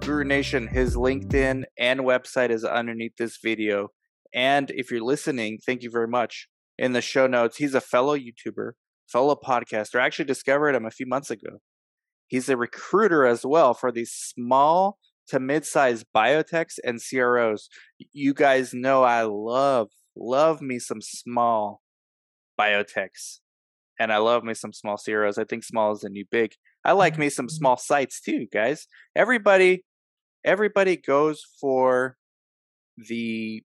Guru Nation, his LinkedIn and website is underneath this video. And if you're listening, thank you very much. In the show notes, he's a fellow YouTuber, fellow podcaster. I actually discovered him a few months ago. He's a recruiter as well for these small to mid-sized biotechs and CROs. You guys know I love love me some small biotechs and I love me some small CROs. I think small is the new big. I like me some small sites too, guys. Everybody, everybody goes for the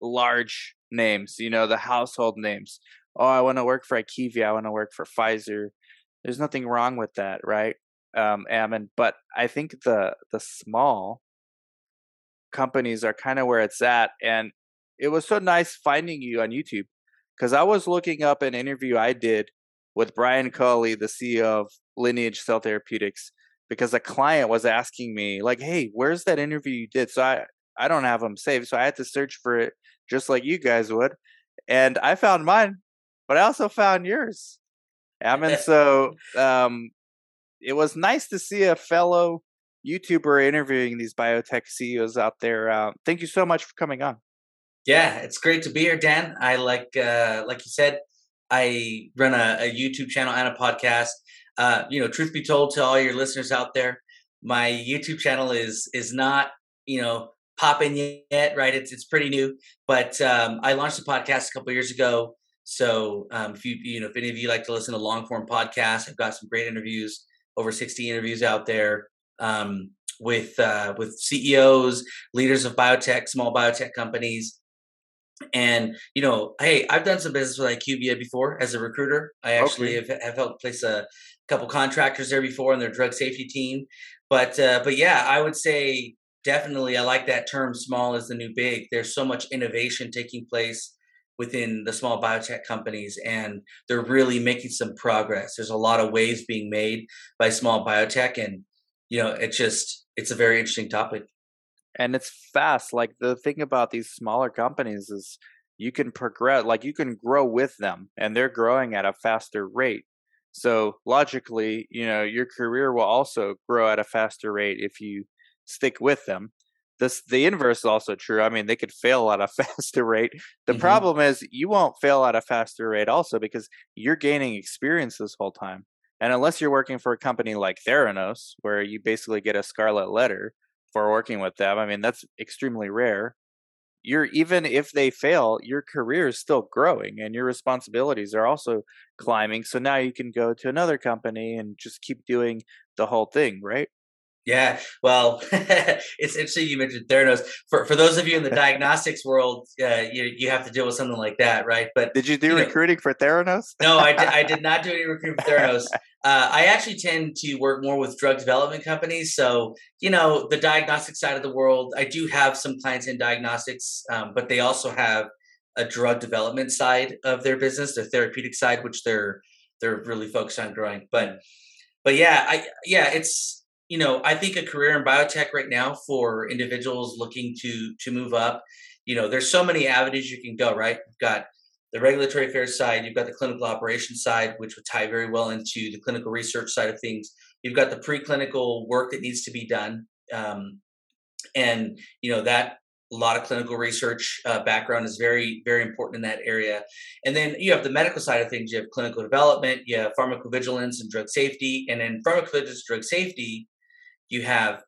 large names, you know, the household names. Oh, I want to work for IQVIA. I want to work for Pfizer. There's nothing wrong with that, right? Um, Ammon, but I think the the small companies are kind of where it's at, and it was so nice finding you on YouTube because I was looking up an interview I did with Brian Culley, the CEO of Lineage Cell Therapeutics, because a client was asking me, like, "Hey, where's that interview you did?" So I I don't have them saved, so I had to search for it just like you guys would, and I found mine, but I also found yours. I mean, so um, it was nice to see a fellow YouTuber interviewing these biotech CEOs out there. Uh, thank you so much for coming on. Yeah, it's great to be here, Dan. I like, uh, like you said, I run a, a YouTube channel and a podcast. Uh, you know, truth be told, to all your listeners out there, my YouTube channel is is not you know popping yet, right? It's it's pretty new, but um, I launched a podcast a couple years ago. So um, if you you know if any of you like to listen to long form podcasts, I've got some great interviews, over sixty interviews out there. Um, with uh, with CEOs, leaders of biotech, small biotech companies, and you know, hey, I've done some business with IQVIA before as a recruiter. I actually okay. have, have helped place a couple contractors there before in their drug safety team. But uh, but yeah, I would say definitely I like that term. Small is the new big. There's so much innovation taking place within the small biotech companies and they're really making some progress there's a lot of waves being made by small biotech and you know it's just it's a very interesting topic and it's fast like the thing about these smaller companies is you can progress like you can grow with them and they're growing at a faster rate so logically you know your career will also grow at a faster rate if you stick with them this the inverse is also true i mean they could fail at a faster rate the mm-hmm. problem is you won't fail at a faster rate also because you're gaining experience this whole time and unless you're working for a company like theranos where you basically get a scarlet letter for working with them. I mean, that's extremely rare. You're even if they fail, your career is still growing and your responsibilities are also climbing. So now you can go to another company and just keep doing the whole thing, right? Yeah, well, it's interesting you mentioned Theranos. For for those of you in the diagnostics world, uh, you you have to deal with something like that, right? But did you do you recruiting know, for Theranos? no, I did, I did not do any recruiting for Theranos. Uh, I actually tend to work more with drug development companies. So you know, the diagnostic side of the world, I do have some clients in diagnostics, um, but they also have a drug development side of their business, the therapeutic side, which they're they're really focused on growing. But but yeah, I yeah, it's you know, I think a career in biotech right now for individuals looking to to move up, you know, there's so many avenues you can go, right? You've got the regulatory affairs side, you've got the clinical operations side, which would tie very well into the clinical research side of things. You've got the preclinical work that needs to be done, um, and you know that a lot of clinical research uh, background is very very important in that area and then you have the medical side of things you have clinical development you have pharmacovigilance and drug safety and in pharmacovigilance drug safety you have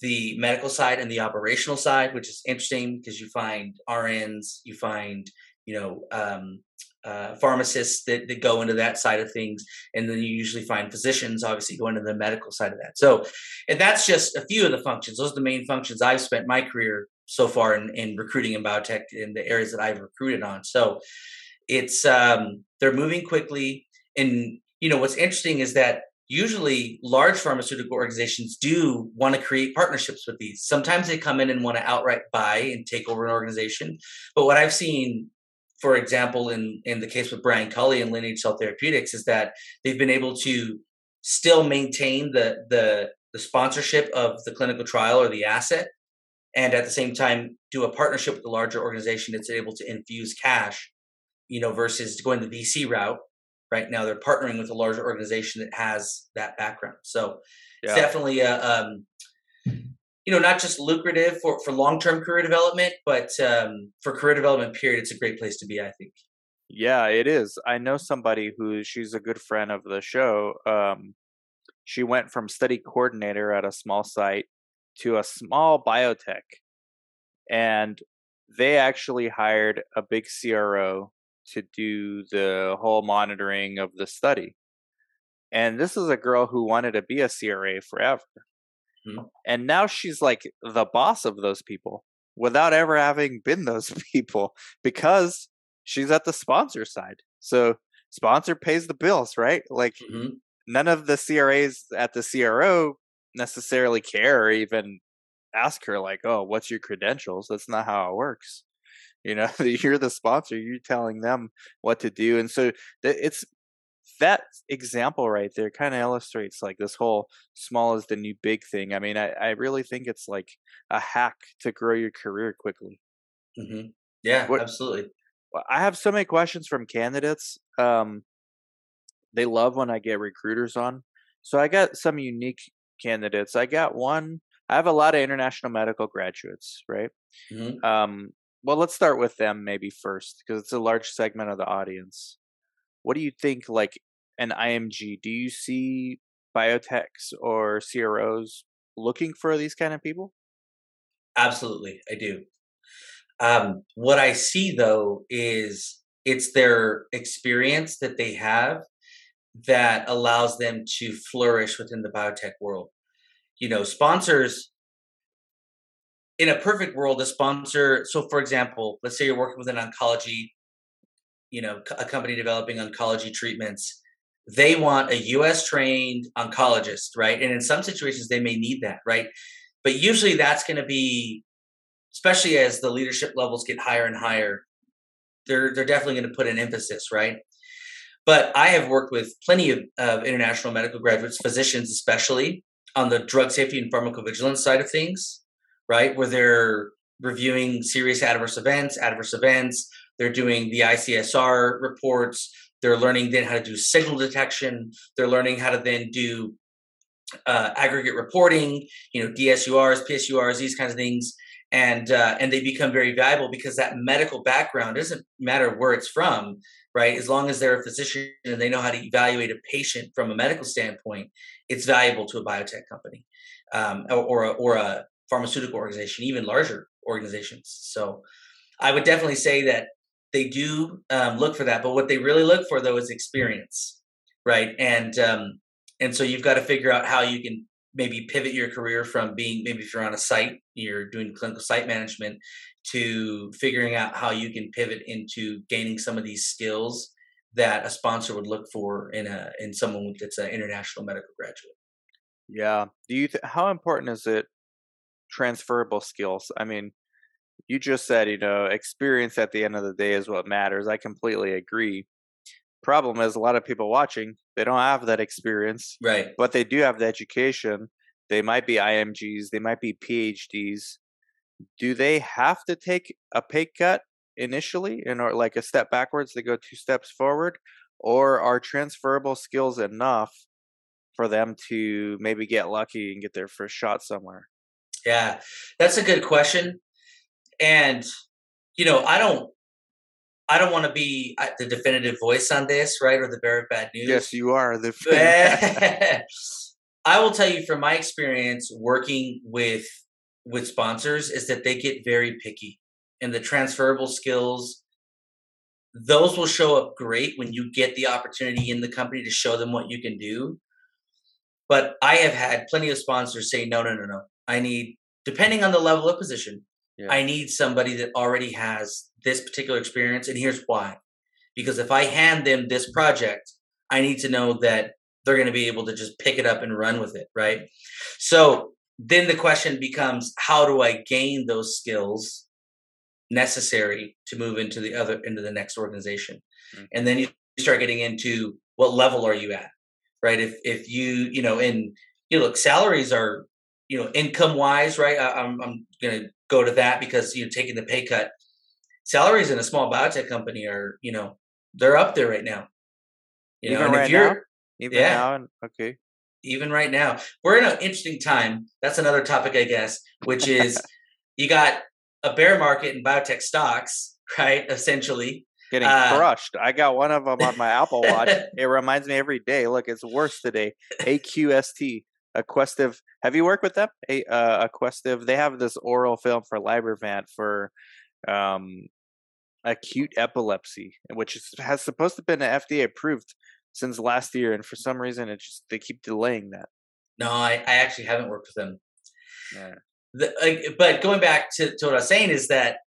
the medical side and the operational side, which is interesting because you find RNs, you find you know um, uh, pharmacists that, that go into that side of things, and then you usually find physicians, obviously, go into the medical side of that. So, and that's just a few of the functions. Those are the main functions I've spent my career so far in, in recruiting in biotech in the areas that I've recruited on. So, it's um, they're moving quickly, and you know what's interesting is that usually large pharmaceutical organizations do want to create partnerships with these. Sometimes they come in and want to outright buy and take over an organization. But what I've seen, for example, in, in the case with Brian Culley and Lineage Cell Therapeutics, is that they've been able to still maintain the the the sponsorship of the clinical trial or the asset and at the same time do a partnership with a larger organization that's able to infuse cash you know versus going the vc route right now they're partnering with a larger organization that has that background. So yeah. it's definitely a um, you know not just lucrative for for long-term career development but um, for career development period it's a great place to be i think. Yeah it is. I know somebody who she's a good friend of the show um, she went from study coordinator at a small site to a small biotech and they actually hired a big cro to do the whole monitoring of the study. And this is a girl who wanted to be a CRA forever. Mm-hmm. And now she's like the boss of those people without ever having been those people because she's at the sponsor side. So sponsor pays the bills, right? Like mm-hmm. none of the CRAs at the CRO necessarily care or even ask her like, "Oh, what's your credentials?" That's not how it works. You know, you're the sponsor. You're telling them what to do, and so it's that example right there kind of illustrates like this whole small is the new big thing. I mean, I, I really think it's like a hack to grow your career quickly. Mm-hmm. Yeah, what, absolutely. I have so many questions from candidates. Um, they love when I get recruiters on. So I got some unique candidates. I got one. I have a lot of international medical graduates, right? Mm-hmm. Um, well, let's start with them maybe first because it's a large segment of the audience. What do you think, like an IMG? Do you see biotechs or CROs looking for these kind of people? Absolutely, I do. Um, what I see though is it's their experience that they have that allows them to flourish within the biotech world. You know, sponsors in a perfect world, a sponsor. So, for example, let's say you're working with an oncology, you know, a company developing oncology treatments. They want a U.S. trained oncologist, right? And in some situations, they may need that, right? But usually, that's going to be, especially as the leadership levels get higher and higher. They're they're definitely going to put an emphasis, right? But I have worked with plenty of, of international medical graduates, physicians especially, on the drug safety and pharmacovigilance side of things right? Where they're reviewing serious adverse events, adverse events. They're doing the ICSR reports. They're learning then how to do signal detection. They're learning how to then do uh, aggregate reporting, you know, DSURs, PSURs, these kinds of things, and uh, and they become very valuable because that medical background doesn't matter where it's from, right? As long as they're a physician and they know how to evaluate a patient from a medical standpoint, it's valuable to a biotech company um, or, or a, or a pharmaceutical organization, even larger organizations. So I would definitely say that they do um, look for that, but what they really look for though is experience, right? And um, and so you've got to figure out how you can maybe pivot your career from being maybe if you're on a site you're doing clinical site management to figuring out how you can pivot into gaining some of these skills that a sponsor would look for in a in someone that's an international medical graduate yeah do you th- how important is it transferable skills i mean you just said you know experience at the end of the day is what matters i completely agree. Problem is a lot of people watching they don't have that experience right. but they do have the education they might be imgs they might be phds do they have to take a pay cut initially in or like a step backwards they go two steps forward or are transferable skills enough for them to maybe get lucky and get their first shot somewhere yeah that's a good question and you know i don't I don't want to be uh, the definitive voice on this, right, or the very bad news. Yes, you are the. I will tell you from my experience working with with sponsors is that they get very picky, and the transferable skills those will show up great when you get the opportunity in the company to show them what you can do. But I have had plenty of sponsors say, no, no, no, no. I need, depending on the level of position, yeah. I need somebody that already has this particular experience. And here's why. Because if I hand them this project, I need to know that they're going to be able to just pick it up and run with it. Right. So then the question becomes how do I gain those skills necessary to move into the other, into the next organization? Mm-hmm. And then you start getting into what level are you at? Right. If, if you, you know, and you look, salaries are, you know, income wise, right? I, I'm, I'm going to go to that because you're taking the pay cut. Salaries in a small biotech company are, you know, they're up there right now. You Even know, right now? Even yeah, now? Okay. Even right now. We're in an interesting time. That's another topic, I guess, which is you got a bear market in biotech stocks, right? Essentially. Getting uh, crushed. I got one of them on my Apple Watch. it reminds me every day. Look, it's worse today. AQST. Aquestive. Have you worked with them? A uh. They have this oral film for Libervant for um, acute epilepsy, which is, has supposed to have been FDA approved since last year, and for some reason, it just they keep delaying that. No, I, I actually haven't worked with them. Yeah. The, uh, but going back to, to what I was saying is that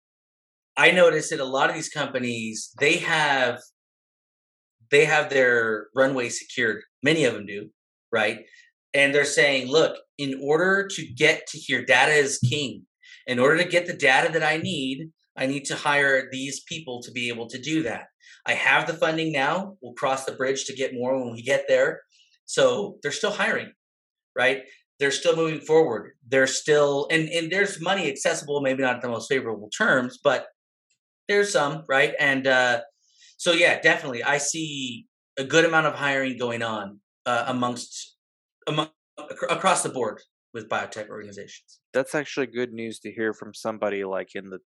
I noticed that a lot of these companies they have they have their runway secured. Many of them do, right? And they're saying, look, in order to get to here, data is king. In order to get the data that I need, I need to hire these people to be able to do that. I have the funding now. We'll cross the bridge to get more when we get there. So they're still hiring, right? They're still moving forward. They're still and and there's money accessible, maybe not at the most favorable terms, but there's some, right? And uh, so yeah, definitely, I see a good amount of hiring going on uh, amongst among, across the board with biotech organizations. That's actually good news to hear from somebody like in the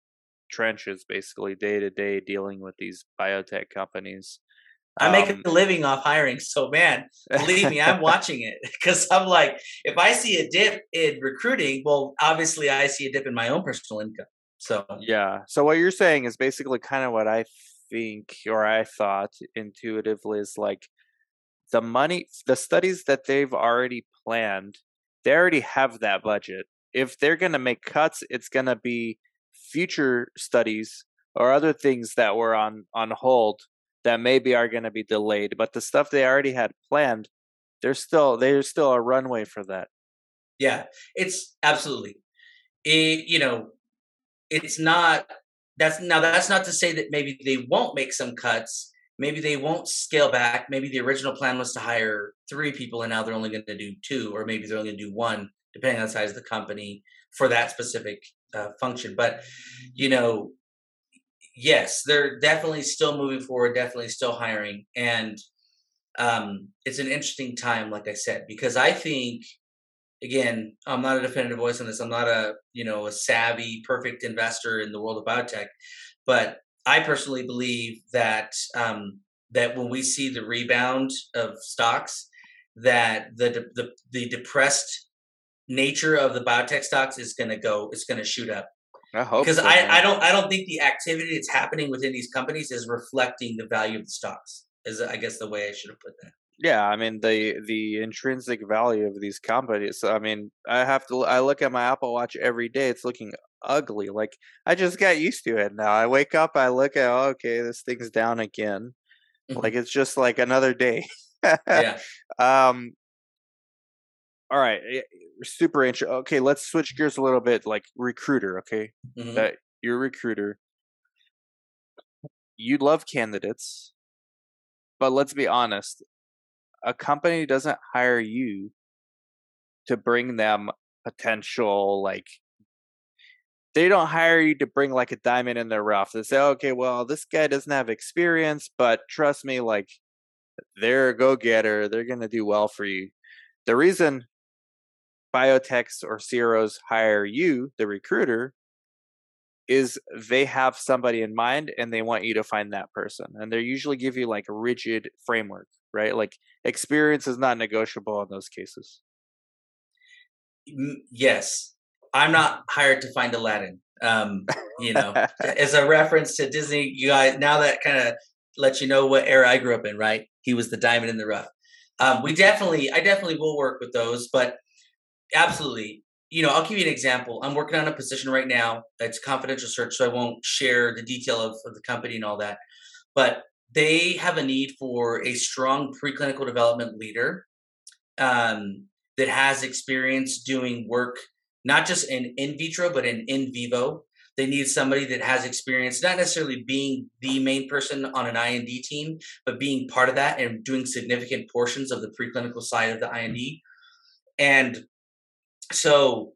trenches, basically day to day dealing with these biotech companies. I make um, a living off hiring, so man, believe me, I'm watching it because I'm like, if I see a dip in recruiting, well, obviously I see a dip in my own personal income. So yeah, so what you're saying is basically kind of what I think or I thought intuitively is like the money, the studies that they've already planned, they already have that budget. If they're going to make cuts, it's going to be future studies or other things that were on on hold that maybe are going to be delayed. But the stuff they already had planned, there's still there's still a runway for that. Yeah, it's absolutely. It, you know, it's not. That's now. That's not to say that maybe they won't make some cuts maybe they won't scale back. Maybe the original plan was to hire three people and now they're only going to do two, or maybe they're only going to do one, depending on the size of the company for that specific uh, function. But, you know, yes, they're definitely still moving forward, definitely still hiring. And um, it's an interesting time, like I said, because I think, again, I'm not a definitive voice on this. I'm not a, you know, a savvy, perfect investor in the world of biotech, but I personally believe that um, that when we see the rebound of stocks, that the the, the depressed nature of the biotech stocks is going to go, it's going to shoot up. I hope because so, I, I don't I don't think the activity that's happening within these companies is reflecting the value of the stocks. Is I guess the way I should have put that. Yeah, I mean the the intrinsic value of these companies. I mean, I have to. I look at my Apple Watch every day. It's looking ugly. Like I just got used to it now. I wake up, I look at, oh, okay, this thing's down again. Mm-hmm. Like it's just like another day. yeah. Um. All right. Eh, super interesting. Okay, let's switch gears a little bit. Like recruiter. Okay, mm-hmm. that you're a recruiter. You love candidates, but let's be honest a company doesn't hire you to bring them potential like they don't hire you to bring like a diamond in their rough. They say, okay, well, this guy doesn't have experience, but trust me, like they're a go getter. They're going to do well for you. The reason biotechs or CROs hire you, the recruiter, is they have somebody in mind and they want you to find that person. And they usually give you like a rigid framework right? Like experience is not negotiable in those cases. Yes, I'm not hired to find Aladdin. Um, you know, as a reference to Disney, you guys now that kind of lets you know what era I grew up in, right? He was the diamond in the rough. Um, we definitely, I definitely will work with those, but absolutely, you know, I'll give you an example. I'm working on a position right now that's confidential search, so I won't share the detail of, of the company and all that. But they have a need for a strong preclinical development leader um, that has experience doing work not just in in vitro but in in vivo they need somebody that has experience not necessarily being the main person on an ind team but being part of that and doing significant portions of the preclinical side of the ind and so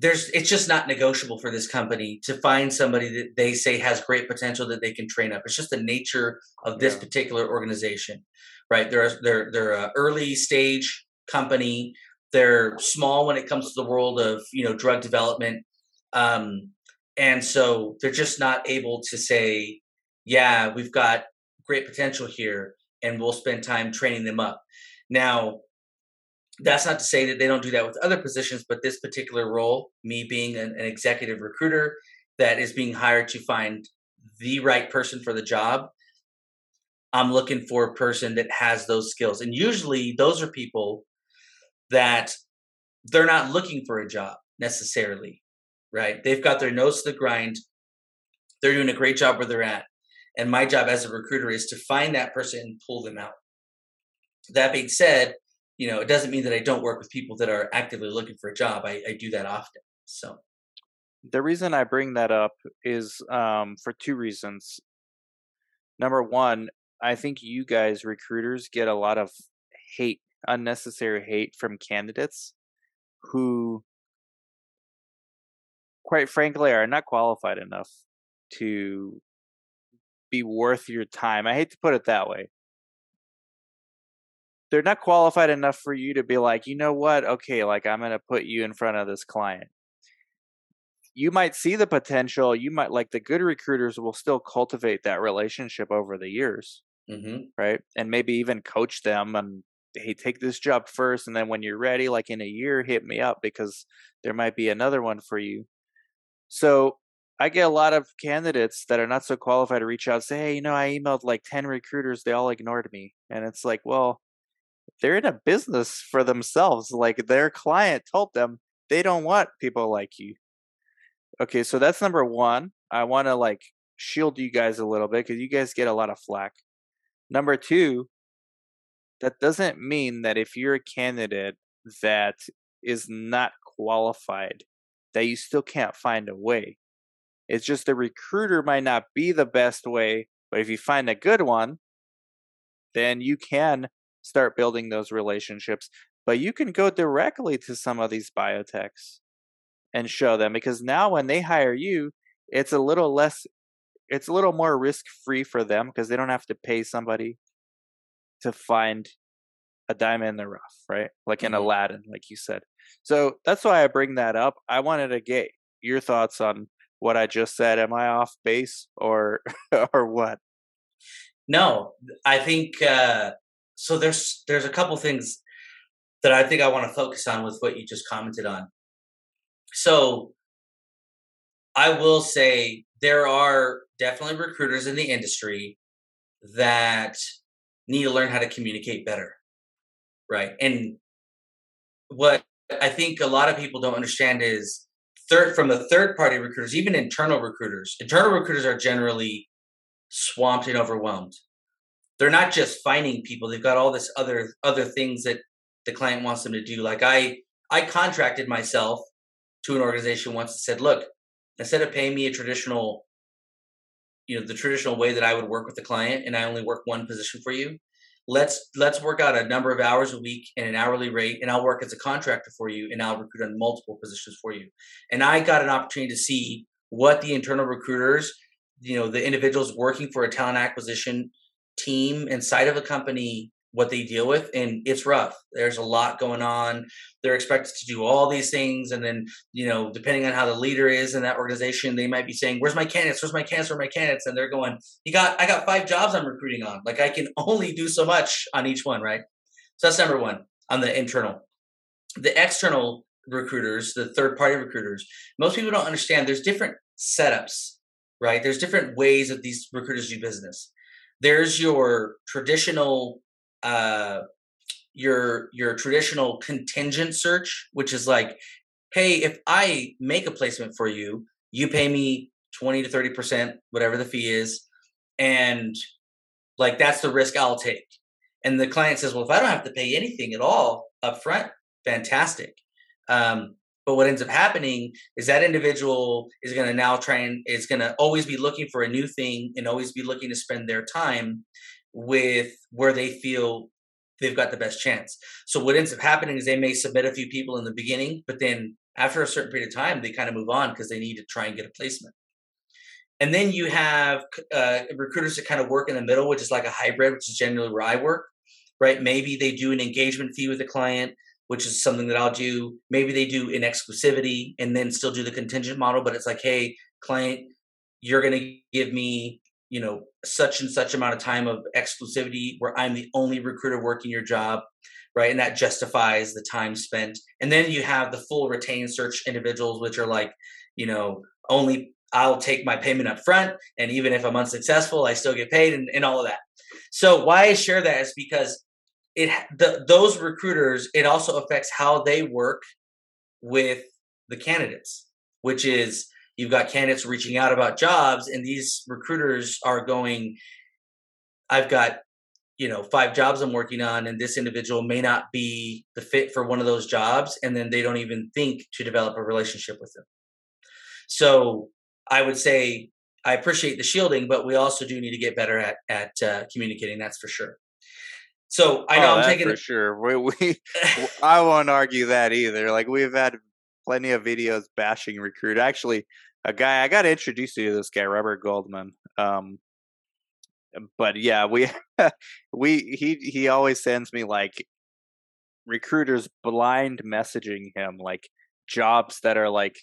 there's it's just not negotiable for this company to find somebody that they say has great potential that they can train up. It's just the nature of this yeah. particular organization, right? They're they're they're a early stage company. They're small when it comes to the world of you know drug development, um, and so they're just not able to say, yeah, we've got great potential here, and we'll spend time training them up. Now, that's not to say that they don't do that with other positions, but this particular role, me being an, an executive recruiter that is being hired to find the right person for the job, I'm looking for a person that has those skills. And usually those are people that they're not looking for a job necessarily, right? They've got their nose to the grind. They're doing a great job where they're at. And my job as a recruiter is to find that person and pull them out. That being said, you know, it doesn't mean that I don't work with people that are actively looking for a job. I, I do that often. So the reason I bring that up is um, for two reasons. Number one, I think you guys, recruiters, get a lot of hate, unnecessary hate from candidates who, quite frankly, are not qualified enough to be worth your time. I hate to put it that way they're not qualified enough for you to be like, you know what? Okay, like I'm going to put you in front of this client. You might see the potential. You might like the good recruiters will still cultivate that relationship over the years, mm-hmm. right? And maybe even coach them and hey, take this job first, and then when you're ready, like in a year, hit me up because there might be another one for you. So I get a lot of candidates that are not so qualified to reach out, say, hey, you know, I emailed like ten recruiters, they all ignored me, and it's like, well they're in a business for themselves. Like their client told them they don't want people like you. Okay, so that's number one. I want to like shield you guys a little bit because you guys get a lot of flack. Number two, that doesn't mean that if you're a candidate that is not qualified, that you still can't find a way. It's just the recruiter might not be the best way, but if you find a good one, then you can start building those relationships. But you can go directly to some of these biotechs and show them because now when they hire you, it's a little less, it's a little more risk free for them because they don't have to pay somebody to find a diamond in the rough, right? Like in mm-hmm. Aladdin, like you said. So that's why I bring that up. I wanted to get your thoughts on what I just said. Am I off base or or what? No, I think uh, so there's there's a couple things that I think I want to focus on with what you just commented on. So I will say there are definitely recruiters in the industry that need to learn how to communicate better. right? And what I think a lot of people don't understand is third from the third party recruiters, even internal recruiters. Internal recruiters are generally swamped and overwhelmed. They're not just finding people; they've got all this other other things that the client wants them to do. Like I, I contracted myself to an organization once and said, "Look, instead of paying me a traditional, you know, the traditional way that I would work with the client, and I only work one position for you, let's let's work out a number of hours a week and an hourly rate and i'll work as a contractor for you and i'll recruit on multiple positions for you. And i got an opportunity to see what the internal recruiters you know the individuals working for a talent acquisition team inside of a company what they deal with and it's rough. There's a lot going on. They're expected to do all these things and then you know depending on how the leader is in that organization they might be saying where's my candidates? Where's my candidates? Where's my candidates? And they're going you got i got five jobs i'm recruiting on. Like i can only do so much on each one right? So that's number one on the internal. The external recruiters the third party recruiters most people don't understand there's different setups right? There's different ways that these recruiters do business. There's your traditional uh, your your traditional contingent search, which is like, hey, if I make a placement for you, you pay me twenty to thirty percent, whatever the fee is, and like that's the risk I'll take. And the client says, well, if I don't have to pay anything at all up front, fantastic. Um, but what ends up happening is that individual is going to now try and is going to always be looking for a new thing and always be looking to spend their time with where they feel they've got the best chance. So what ends up happening is they may submit a few people in the beginning, but then after a certain period of time, they kind of move on because they need to try and get a placement. And then you have uh, recruiters that kind of work in the middle, which is like a hybrid, which is generally where I work, right? Maybe they do an engagement fee with a client, which is something that I'll do. Maybe they do an exclusivity and then still do the contingent model, but it's like, hey, client, you're going to give me you know such and such amount of time of exclusivity where i'm the only recruiter working your job right? And that justifies the time spent. And then you have the full retained search individuals which are like you know only i'll take my payment up front and even if i'm unsuccessful i still get paid and, and all of that. So why i share that is because it the, those recruiters it also affects how they work with the candidates which is you've got candidates reaching out about jobs and these recruiters are going i've got you know five jobs i'm working on and this individual may not be the fit for one of those jobs and then they don't even think to develop a relationship with them. So i would say i appreciate the shielding but we also do need to get better at at uh, communicating that's for sure. So i know oh, i'm taking for sure. We, we i won't argue that either. Like we've had plenty of videos bashing recruit actually a guy I got to introduce you to this guy, Robert Goldman. Um, but yeah, we we he he always sends me like recruiters blind messaging him like jobs that are like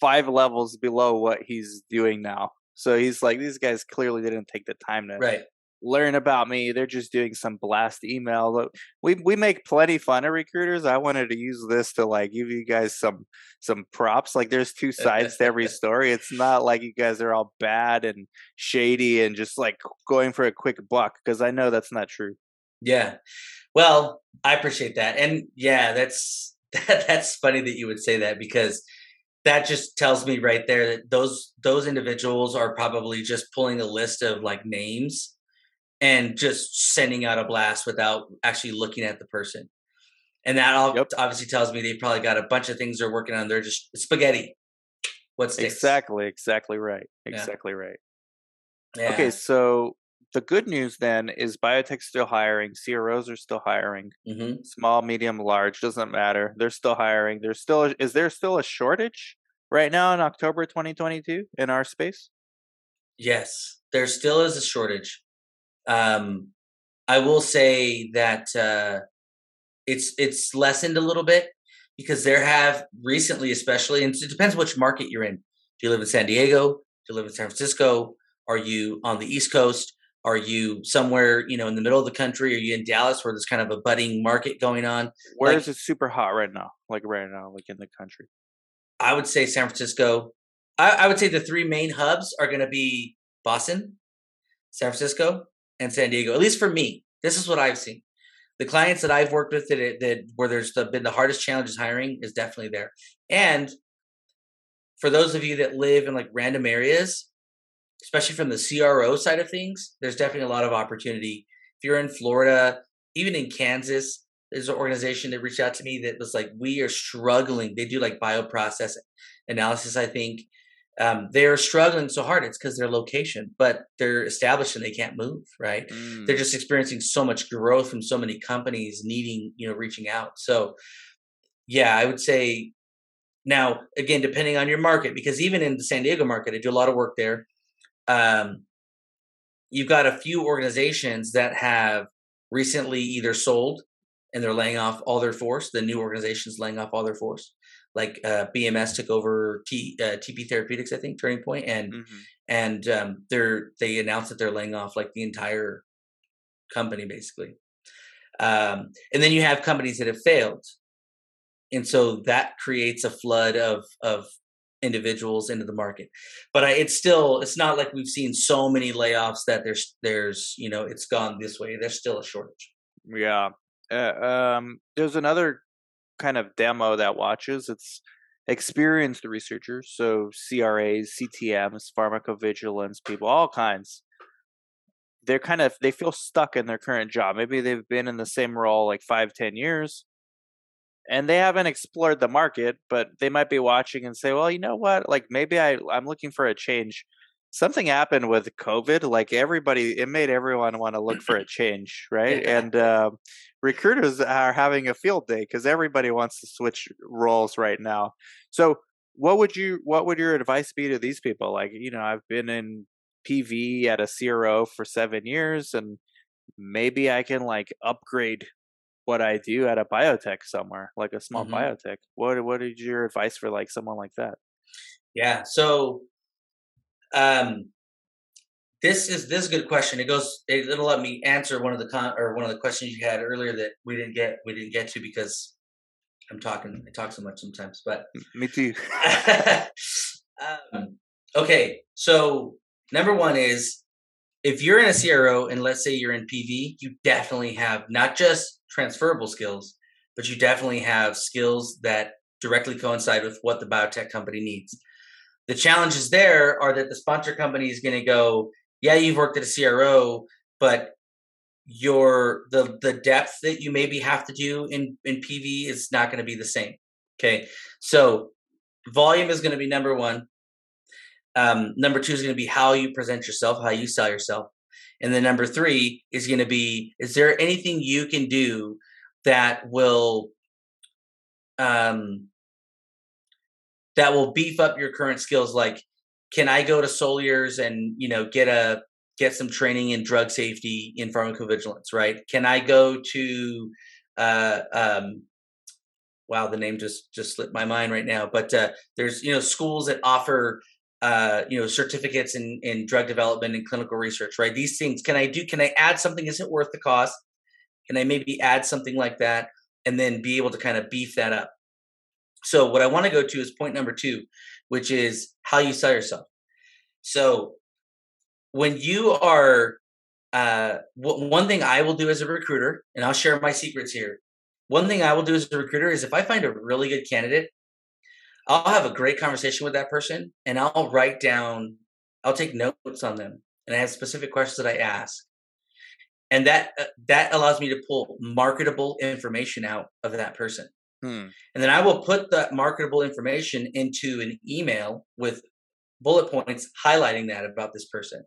five levels below what he's doing now. So he's like, these guys clearly didn't take the time to right learn about me. They're just doing some blast email. We we make plenty fun of recruiters. I wanted to use this to like give you guys some some props. Like there's two sides to every story. It's not like you guys are all bad and shady and just like going for a quick buck because I know that's not true. Yeah. Well, I appreciate that. And yeah, that's that, that's funny that you would say that because that just tells me right there that those those individuals are probably just pulling a list of like names and just sending out a blast without actually looking at the person. And that all yep. obviously tells me they probably got a bunch of things they're working on. They're just spaghetti. What's exactly, exactly right, exactly yeah. right. Yeah. Okay, so the good news then is biotech still hiring, CROs are still hiring, mm-hmm. small, medium, large doesn't matter. They're still hiring. There's still is there still a shortage right now in October 2022 in our space? Yes, there still is a shortage. Um, I will say that uh, it's it's lessened a little bit because there have recently, especially, and it depends which market you're in. Do you live in San Diego? Do you live in San Francisco? Are you on the East Coast? Are you somewhere, you know, in the middle of the country? Are you in Dallas where there's kind of a budding market going on? Where like, is it super hot right now? Like right now, like in the country? I would say San Francisco. I, I would say the three main hubs are going to be Boston, San Francisco, and San Diego. At least for me, this is what I've seen. the clients that I've worked with that, that where there's the, been the hardest challenges hiring is definitely there. And for those of you that live in like random areas, especially from the CRO side of things, there's definitely a lot of opportunity. If you're in Florida, even in Kansas, there's an organization that reached out to me that was like, we are struggling. They do like bioprocess analysis, I think. Um, they're struggling so hard. It's because their location, but they're established and they can't move, right? Mm. They're just experiencing so much growth from so many companies needing, you know, reaching out. So, yeah, I would say now, again, depending on your market, because even in the San Diego market, I do a lot of work there. Um, you've got a few organizations that have recently either sold and they're laying off all their force. The new organization's laying off all their force. Like uh, BMS took over T, uh, TP Therapeutics, I think, Turning Point, and mm-hmm. and um, they're they announced that they're laying off like the entire company basically. Um, and then you have companies that have failed, and so that creates a flood of of individuals into the market. But I, it's still it's not like we've seen so many layoffs that there's there's you know it's gone this way. There's still a shortage. Yeah, uh, um, there's another kind of demo that watches. It's experienced researchers, so CRAs, CTMs, pharmacovigilance people, all kinds. They're kind of they feel stuck in their current job. Maybe they've been in the same role like five, ten years, and they haven't explored the market, but they might be watching and say, "Well, you know what? Like maybe I I'm looking for a change." Something happened with COVID. Like everybody, it made everyone want to look for a change, right? Yeah. And uh, recruiters are having a field day because everybody wants to switch roles right now. So, what would you, what would your advice be to these people? Like, you know, I've been in PV at a CRO for seven years, and maybe I can like upgrade what I do at a biotech somewhere, like a small mm-hmm. biotech. What what is your advice for like someone like that? Yeah. So um, this is this is a good question. It goes. It, will let me answer one of the con or one of the questions you had earlier that we didn't get we didn't get to because I'm talking. I talk so much sometimes, but me too. um, okay, so number one is if you're in a CRO and let's say you're in PV, you definitely have not just transferable skills, but you definitely have skills that directly coincide with what the biotech company needs. The challenges there are that the sponsor company is going to go, yeah, you've worked at a CRO, but your the the depth that you maybe have to do in in PV is not going to be the same. Okay, so volume is going to be number one. Um, number two is going to be how you present yourself, how you sell yourself, and then number three is going to be: is there anything you can do that will um, that will beef up your current skills like can i go to Sollers and you know get a get some training in drug safety in pharmacovigilance right? Can i go to uh um wow the name just just slipped my mind right now but uh there's you know schools that offer uh you know certificates in in drug development and clinical research right? These things can i do can i add something is it worth the cost? Can i maybe add something like that and then be able to kind of beef that up so what I want to go to is point number two, which is how you sell yourself. So when you are, uh, one thing I will do as a recruiter, and I'll share my secrets here. One thing I will do as a recruiter is if I find a really good candidate, I'll have a great conversation with that person, and I'll write down, I'll take notes on them, and I have specific questions that I ask, and that uh, that allows me to pull marketable information out of that person. Hmm. And then I will put that marketable information into an email with bullet points highlighting that about this person.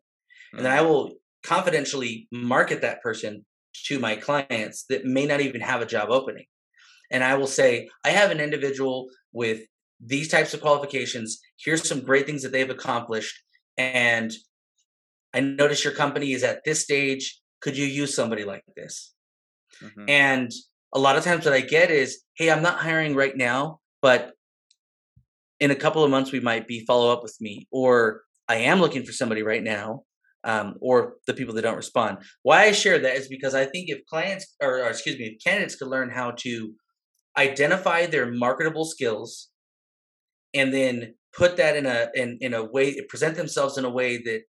Hmm. And then I hmm. will confidentially market that person to my clients that may not even have a job opening. And I will say, I have an individual with these types of qualifications. Here's some great things that they've accomplished. And I notice your company is at this stage. Could you use somebody like this? Mm-hmm. And a lot of times what I get is, hey, I'm not hiring right now, but in a couple of months we might be follow up with me, or I am looking for somebody right now, um, or the people that don't respond. Why I share that is because I think if clients, or, or excuse me, if candidates could learn how to identify their marketable skills, and then put that in a in in a way, present themselves in a way that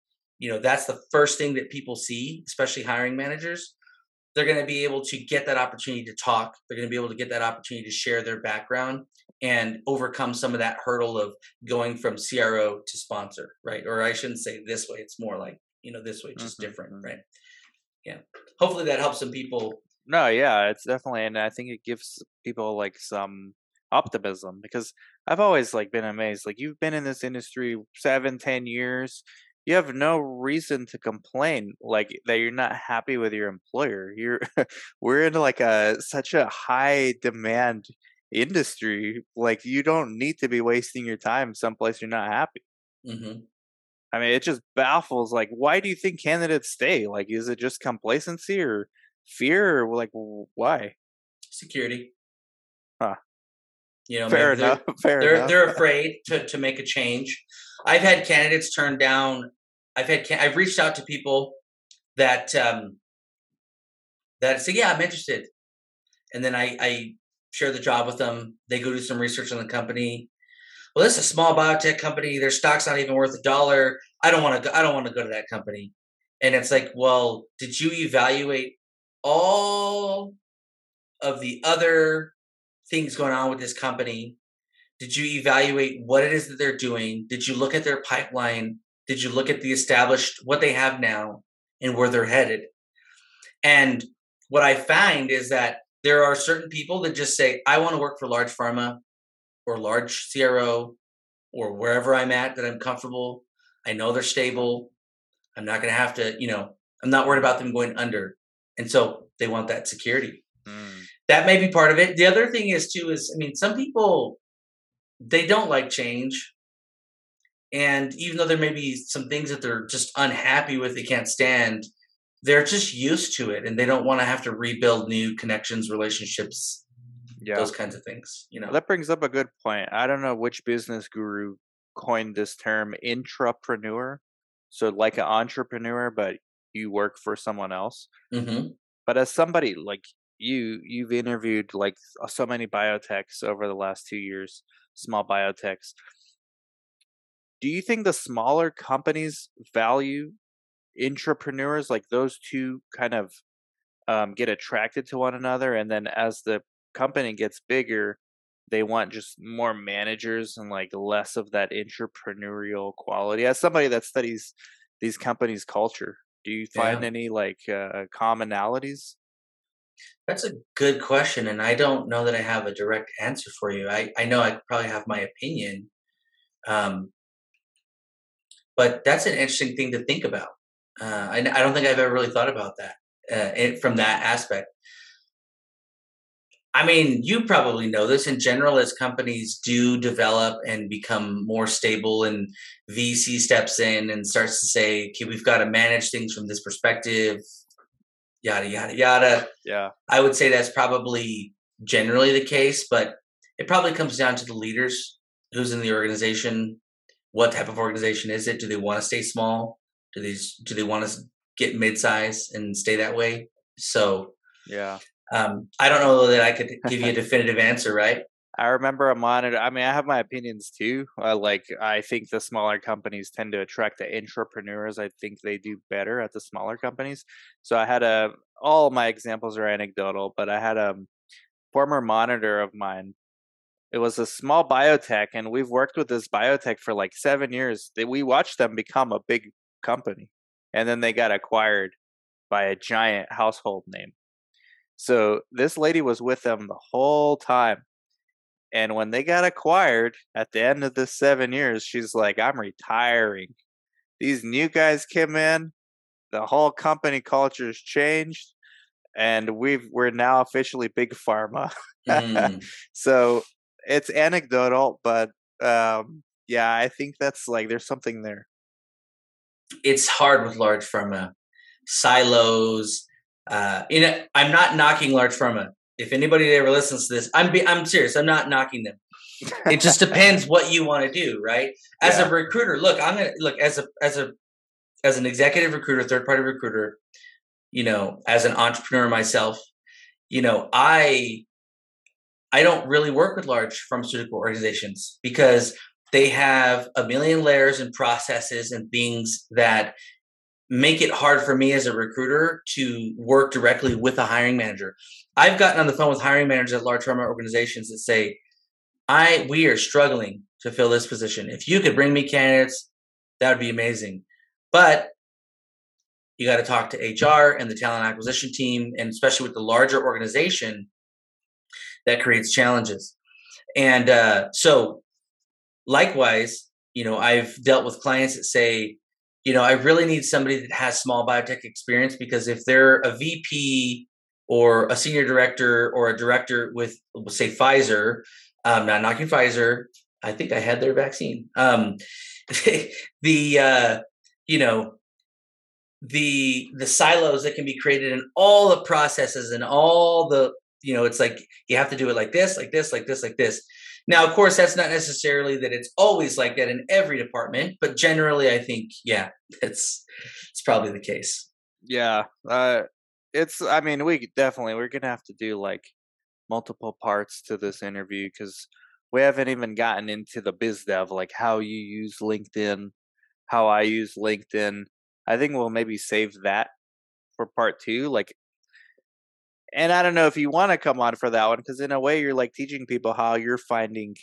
you know that's the first thing that people see, especially hiring managers they're going to be able to get that opportunity to talk. They're going to be able to get that opportunity to share their background and overcome some of that hurdle of going from CRO to sponsor, right? Or I shouldn't say this way. It's more like, you know, this way, just mm-hmm. different, mm-hmm. right? Yeah. Hopefully that helps some people. No, yeah, it's definitely, and I think it gives people like some optimism because I've always like been amazed. Like you've been in this industry seven, ten years you have no reason to complain like that you're not happy with your employer. You're we're in like a such a high demand industry like you don't need to be wasting your time someplace you're not happy. Mm-hmm. i mean it just baffles like why do you think candidates stay? Like is it just complacency or fear or like why? Security. Huh you know, fair enough. They're, fair they're, enough. they're afraid to, to make a change. I've had candidates turn down. I've had I've reached out to people that um, that say, "Yeah, I'm interested," and then I, I share the job with them. They go do some research on the company. Well, this is a small biotech company. Their stock's not even worth a dollar. I don't want to. I don't want to go to that company. And it's like, well, did you evaluate all of the other things going on with this company? Did you evaluate what it is that they're doing? Did you look at their pipeline? Did you look at the established, what they have now and where they're headed? And what I find is that there are certain people that just say, I want to work for large pharma or large CRO or wherever I'm at that I'm comfortable. I know they're stable. I'm not going to have to, you know, I'm not worried about them going under. And so they want that security. Mm that may be part of it. The other thing is too is I mean some people they don't like change. And even though there may be some things that they're just unhappy with, they can't stand, they're just used to it and they don't want to have to rebuild new connections, relationships, yeah. those kinds of things. You know. That brings up a good point. I don't know which business guru coined this term intrapreneur. So like an entrepreneur, but you work for someone else. Mm-hmm. But as somebody like you you've interviewed like so many biotechs over the last two years, small biotechs. Do you think the smaller companies value intrapreneurs like those two kind of um, get attracted to one another, and then as the company gets bigger, they want just more managers and like less of that entrepreneurial quality. As somebody that studies these companies' culture, do you find yeah. any like uh, commonalities? That's a good question, and I don't know that I have a direct answer for you. I, I know I probably have my opinion, um, but that's an interesting thing to think about. Uh, I, I don't think I've ever really thought about that uh, it, from that aspect. I mean, you probably know this in general as companies do develop and become more stable, and VC steps in and starts to say, okay, we've got to manage things from this perspective yada yada yada. Yeah. I would say that's probably generally the case, but it probably comes down to the leaders who's in the organization. What type of organization is it? Do they want to stay small? Do they do they want to get mid-size and stay that way? So yeah. Um, I don't know that I could give you a definitive answer, right? I remember a monitor. I mean, I have my opinions too. Uh, like, I think the smaller companies tend to attract the entrepreneurs. I think they do better at the smaller companies. So I had a. All my examples are anecdotal, but I had a former monitor of mine. It was a small biotech, and we've worked with this biotech for like seven years. We watched them become a big company, and then they got acquired by a giant household name. So this lady was with them the whole time and when they got acquired at the end of the seven years, she's like, I'm retiring. These new guys came in, the whole company culture's changed, and we've we're now officially big pharma. Mm. so it's anecdotal, but um, yeah, I think that's like there's something there. It's hard with large pharma silos. Uh, you know, I'm not knocking large pharma if anybody ever listens to this, I'm be, I'm serious. I'm not knocking them. it just depends what you want to do, right? As yeah. a recruiter, look, I'm gonna look as a as a as an executive recruiter, third party recruiter. You know, as an entrepreneur myself, you know, I I don't really work with large pharmaceutical organizations because they have a million layers and processes and things that make it hard for me as a recruiter to work directly with a hiring manager. I've gotten on the phone with hiring managers at large pharma organizations that say, I we are struggling to fill this position. If you could bring me candidates, that would be amazing. But you got to talk to HR and the talent acquisition team, and especially with the larger organization, that creates challenges. And uh, so, likewise, you know, I've dealt with clients that say, you know, I really need somebody that has small biotech experience because if they're a VP or a senior director or a director with, say, Pfizer, um, not knocking Pfizer, I think I had their vaccine. Um, the uh, you know the the silos that can be created in all the processes and all the you know it's like you have to do it like this, like this, like this, like this. Now, of course, that's not necessarily that it's always like that in every department, but generally, I think, yeah, it's it's probably the case. Yeah, uh, it's. I mean, we definitely we're gonna have to do like multiple parts to this interview because we haven't even gotten into the biz dev, like how you use LinkedIn, how I use LinkedIn. I think we'll maybe save that for part two. Like and I don't know if you want to come on for that one because in a way you're like teaching people how you're finding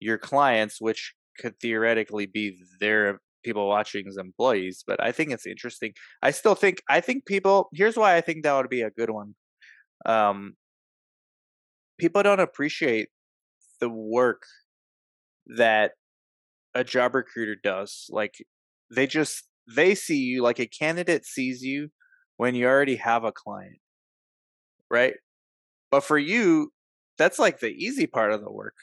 your clients, which could theoretically be their people watching as employees. But I think it's interesting. I still think I think people. Here's why I think that would be a good one. Um, people don't appreciate the work that a job recruiter does. Like they just they see you like a candidate sees you when you already have a client right? But for you, that's like the easy part of the work.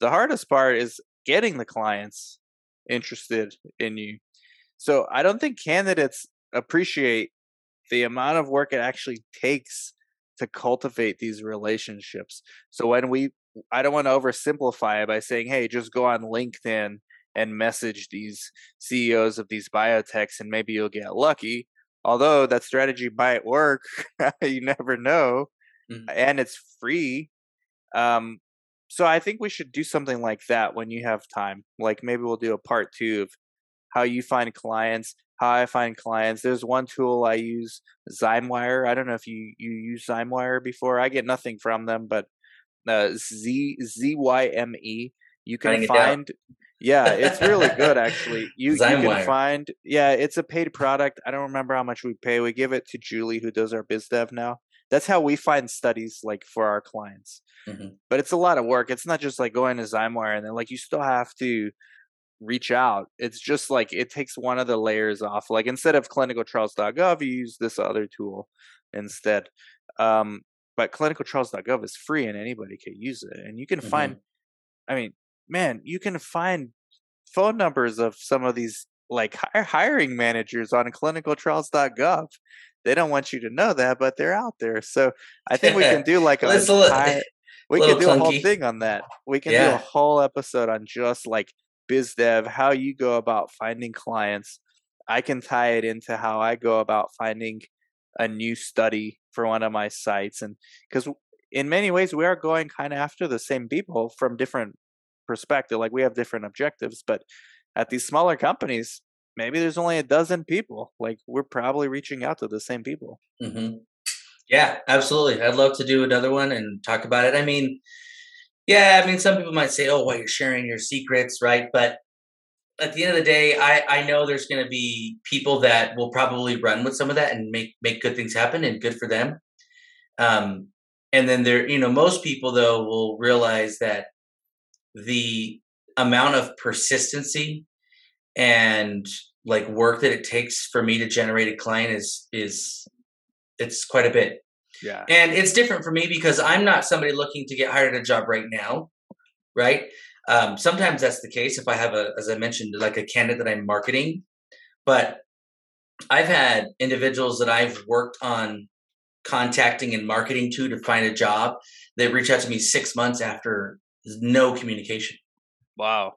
The hardest part is getting the clients interested in you. So I don't think candidates appreciate the amount of work it actually takes to cultivate these relationships. So when we I don't want to oversimplify it by saying, hey, just go on LinkedIn and message these CEOs of these biotechs and maybe you'll get lucky although that strategy might work, you never know, mm-hmm. and it's free. Um, so I think we should do something like that when you have time. Like maybe we'll do a part two of how you find clients, how I find clients. There's one tool I use, Zymewire. I don't know if you you use Zymewire before. I get nothing from them, but uh, Z Z Y M E. You can find yeah, it's really good actually. You, you can find yeah, it's a paid product. I don't remember how much we pay. We give it to Julie who does our biz dev now. That's how we find studies like for our clients. Mm-hmm. But it's a lot of work. It's not just like going to Zymewire and then like you still have to reach out. It's just like it takes one of the layers off. Like instead of clinicaltrials.gov, you use this other tool instead. Um, but clinicaltrials.gov is free and anybody can use it. And you can mm-hmm. find I mean, man, you can find phone numbers of some of these like hiring managers on clinicaltrials.gov. They don't want you to know that, but they're out there. So I think we can do like a, entire, we can do clunky. a whole thing on that. We can yeah. do a whole episode on just like biz dev, how you go about finding clients. I can tie it into how I go about finding a new study for one of my sites and because in many ways we are going kind of after the same people from different perspective. Like we have different objectives, but at these smaller companies, maybe there's only a dozen people. Like we're probably reaching out to the same people. Mm-hmm. Yeah, absolutely. I'd love to do another one and talk about it. I mean, yeah, I mean, some people might say, "Oh, well, you're sharing your secrets, right?" But at the end of the day, I I know there's going to be people that will probably run with some of that and make make good things happen, and good for them. Um, and then there, you know, most people though will realize that the amount of persistency and like work that it takes for me to generate a client is is it's quite a bit. Yeah. And it's different for me because i'm not somebody looking to get hired at a job right now right? Um, sometimes that's the case if i have a as i mentioned like a candidate that i'm marketing but i've had individuals that i've worked on contacting and marketing to to find a job. They reach out to me six months after there's no communication. Wow.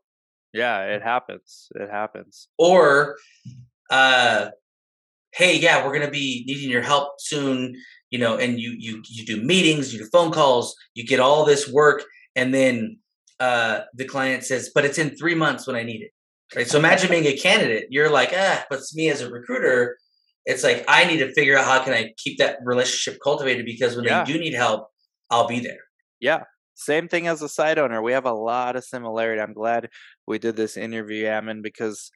Yeah, it happens. It happens. Or, uh, hey, yeah, we're gonna be needing your help soon. You know, and you you you do meetings, you do phone calls, you get all this work, and then uh, the client says, "But it's in three months when I need it." Right. So imagine being a candidate. You're like, ah, but it's me as a recruiter. it's like I need to figure out how can I keep that relationship cultivated because when Yeah. they do need help, I'll be there. Yeah. Same thing as a site owner. We have a lot of similarity. I'm glad we did this interview, Ammon, because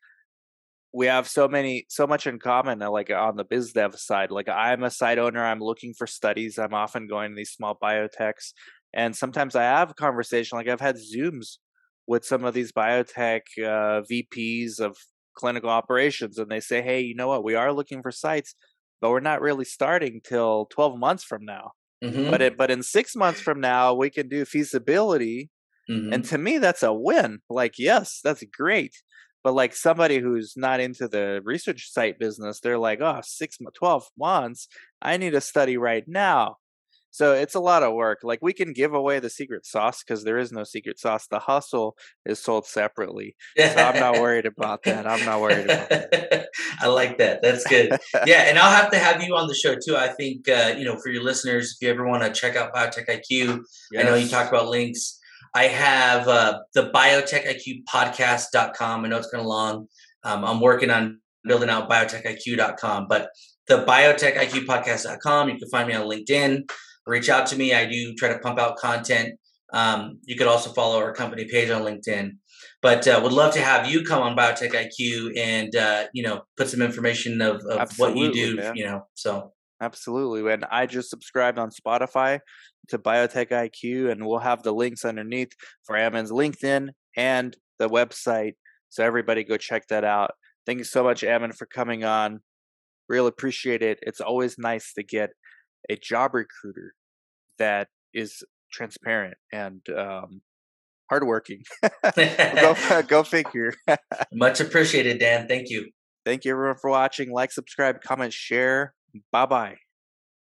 we have so many, so much in common. uh, Like on the biz dev side, like I'm a site owner. I'm looking for studies. I'm often going to these small biotechs, and sometimes I have a conversation. Like I've had zooms with some of these biotech uh, VPs of clinical operations, and they say, "Hey, you know what? We are looking for sites, but we're not really starting till 12 months from now." Mhm, but it, but in six months from now we can do feasibility mhm. and to me that's a win. Like yes that's great. But like somebody who's not into the research site business they're like oh six 12 months? I need a study right now so it's a lot of work like we can give away the secret sauce because there is no secret sauce the hustle is sold separately so i'm not worried about that i'm not worried about that I like that. That's good. yeah, and I'll have to have you on the show too. I think uh, you know for your listeners, if you ever want to check out Biotech IQ, I know you Yes. talked about links. I have uh, the biotechiqpodcast.com. I know it's kind of long. Um, I'm working on building out biotechiq.com, but the biotechiqpodcast.com. You can find me on LinkedIn. Reach out to me. I do try to pump out content. Um, you could also follow our company page on LinkedIn. But uh, would love to have you come on Biotech IQ and uh, you know put some information of, of what you do. man. You know, so Absolutely. And I just subscribed on Spotify to Biotech IQ, and we'll have the links underneath for Ammon's LinkedIn and the website. So everybody go check that out. Thank you so much, Ammon, for coming on. Really appreciate it. It's always nice to get a job recruiter that is transparent and um, hardworking. go, go figure. much appreciated, Dan. Thank you. Thank you everyone for watching. Like, subscribe, comment, share. Bye bye.